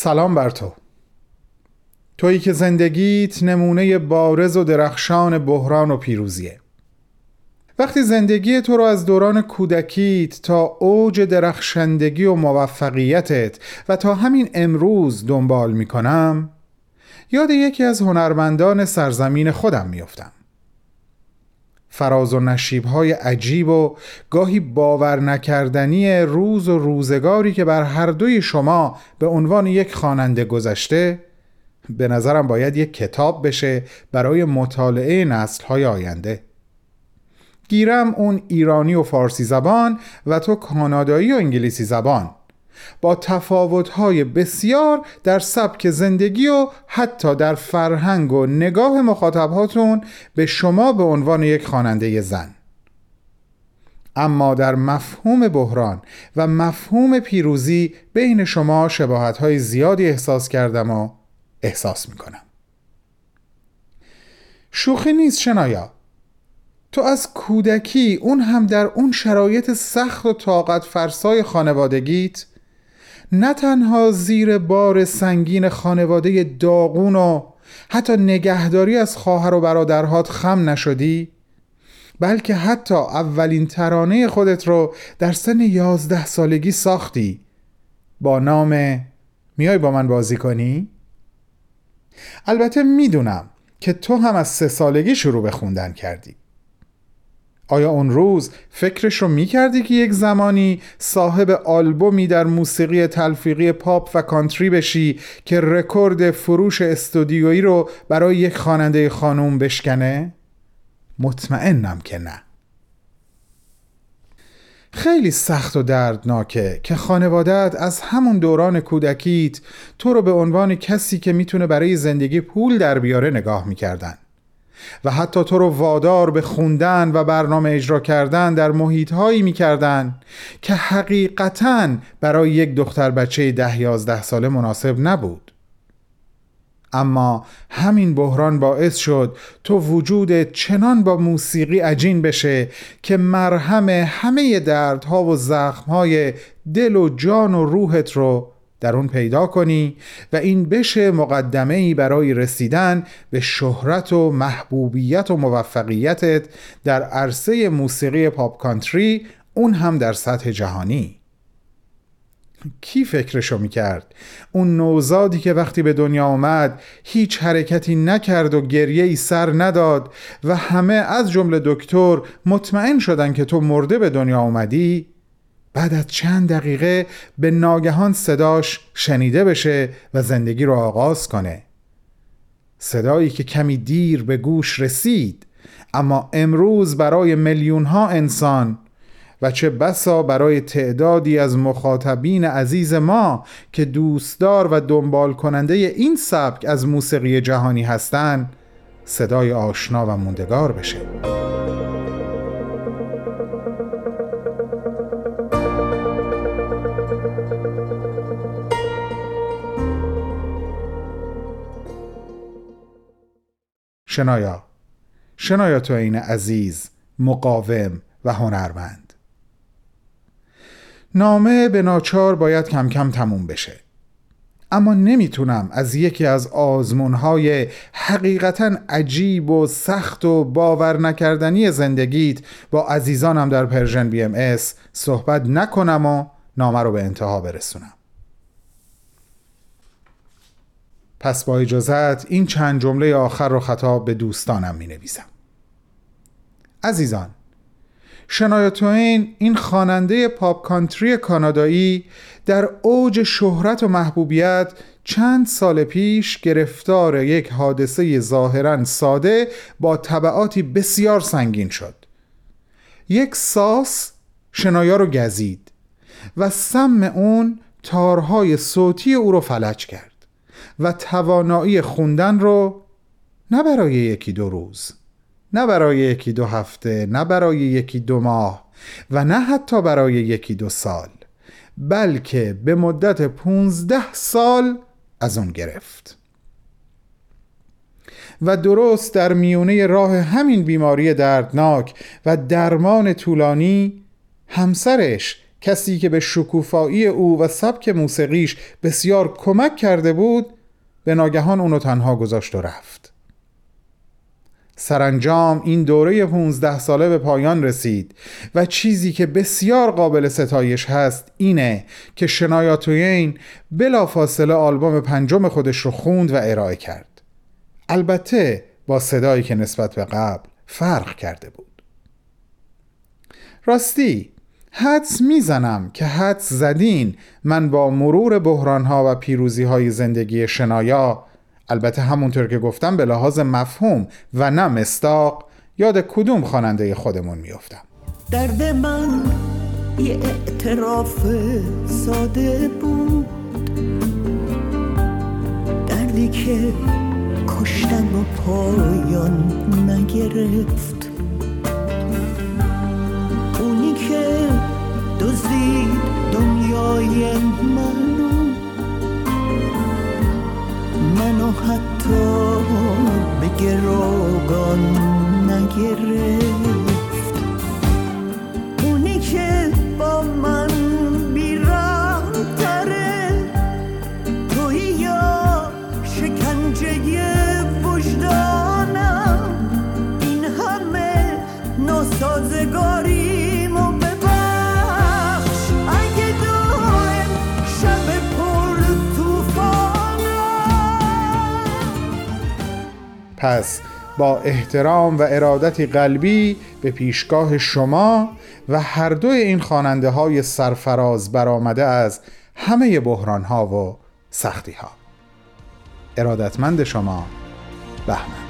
سلام بر تو. تویی که زندگیت نمونه بارز و درخشان بحران و پیروزیه. وقتی زندگی تو رو از دوران کودکیت تا اوج درخشندگی و موفقیتت و تا همین امروز دنبال می کنم یاد یکی از هنرمندان سرزمین خودم میافتم. فراز و های عجیب و گاهی باور نکردنی روز و روزگاری که بر هر دوی شما به عنوان یک خواننده گذشته به نظرم باید یک کتاب بشه برای مطالعه های آینده. گیرم اون ایرانی و فارسی زبان و تو کانادایی و انگلیسی زبان. با تفاوت‌های بسیار در سبک زندگی و حتی در فرهنگ و نگاه مخاطبهاتون به شما به عنوان یک خواننده زن. اما در مفهوم بحران و مفهوم پیروزی بین شما شباهت زیادی احساس کردم و احساس می‌کنم. شوخی نیست شنایا. تو از کودکی اون هم در اون شرایط سخت و طاقت فرسای خانوادگیت نه تنها زیر بار سنگین خانواده داغون و حتی نگهداری از خواهر و برادرهات خم نشدی بلکه حتی اولین ترانه خودت رو در سن یازده سالگی ساختی با نام میای با من بازی کنی؟ البته می‌دونم که تو هم از سه سالگی شروع به خوندن کردی آیا اون روز فکرش رو می‌کردی که یک زمانی صاحب آلبومی در موسیقی تلفیقی پاپ و کانتری بشی که رکورد فروش استودیویی رو برای یک خواننده خانوم بشکنه؟ مطمئنم که نه خیلی سخت و دردناکه که خانوادت از همون دوران کودکیت تو رو به عنوان کسی که می‌تونه برای زندگی پول در بیاره نگاه می‌کردن و حتی تو رو وادار به خوندن و برنامه اجرا کردن در محیط هایی می که حقیقتا برای یک دختر بچه ده یازده ساله مناسب نبود. اما همین بحران باعث شد تو وجود چنان با موسیقی عجین بشه که مرهم همه دردها و زخمهای دل و جان و روحت رو در اون پیدا کنی و این بشه مقدمه ای برای رسیدن به شهرت و محبوبیت و موفقیتت در عرصه موسیقی پاپ کانتری اون هم در سطح جهانی کی فکرشو می‌کرد؟ اون نوزادی که وقتی به دنیا آمد هیچ حرکتی نکرد و گریه ای سر نداد و همه از جمله دکتر مطمئن شدن که تو مرده به دنیا آمدی بعد از چند دقیقه به ناگهان صداش شنیده بشه و زندگی رو آغاز کنه. صدایی که کمی دیر به گوش رسید اما امروز برای میلیون ها انسان و چه بسا برای تعدادی از مخاطبین عزیز ما که دوستدار و دنبال کننده این سبک از موسیقی جهانی هستند صدای آشنا و موندگار بشه. شنایا. شنایا تو این عزیز مقاوم و هنرمند. نامه به ناچار باید کم کم تموم بشه. اما نمی‌تونم از یکی از آزمونهای حقیقتا عجیب و سخت و باور نکردنی زندگیت با عزیزانم در Persian BMS صحبت نکنم و نامه رو به انتها برسونم. پس با اجازت این چند جمله آخر رو خطاب به دوستانم می نویسم عزیزان شنایا توین این خواننده پاپ کانتری کانادایی در اوج شهرت و محبوبیت چند سال پیش گرفتار یک حادثه ظاهرا ساده با طبعاتی بسیار سنگین شد. یک ساس شنایا رو گزید و سم اون تارهای صوتی او رو فلج کرد. و توانایی خوندن رو نه برای یکی دو روز نه برای یکی دو هفته نه برای یکی دو ماه و نه حتی برای یکی دو سال بلکه به مدت پونزده سال از اون گرفت. و درست در میونه راه همین بیماری دردناک و درمان طولانی همسرش کسی که به شکوفایی او و سبک موسیقیش بسیار کمک کرده بود به ناگهان اونو تنها گذاشت و رفت. سرانجام این دوره 15 ساله به پایان رسید و چیزی که بسیار قابل ستایش هست اینه که شنایا توین بلافاصله آلبوم پنجم خودش رو خوند و ارائه کرد. البته با صدایی که نسبت به قبل فرق کرده بود. راستی حدس می‌زنم که حدس زدین. من با مرور بحرانها و پیروزیهای زندگی شنایا البته همونطور که گفتم به لحاظ مفهوم و نه مستاق یاد کدوم خواننده خودمون میافتم. درد من یه اعتراف ساده بود. دردی که کشتن و پایان نگرفت. دنیای منو منو حتی به گروگان نگرفت اونی که با من بیرم پس با احترام و ارادتی قلبی به پیشگاه شما و هر دوی این خواننده های سرفراز برآمده از همه بحران ها و سختی ها ارادتمند شما بهمن.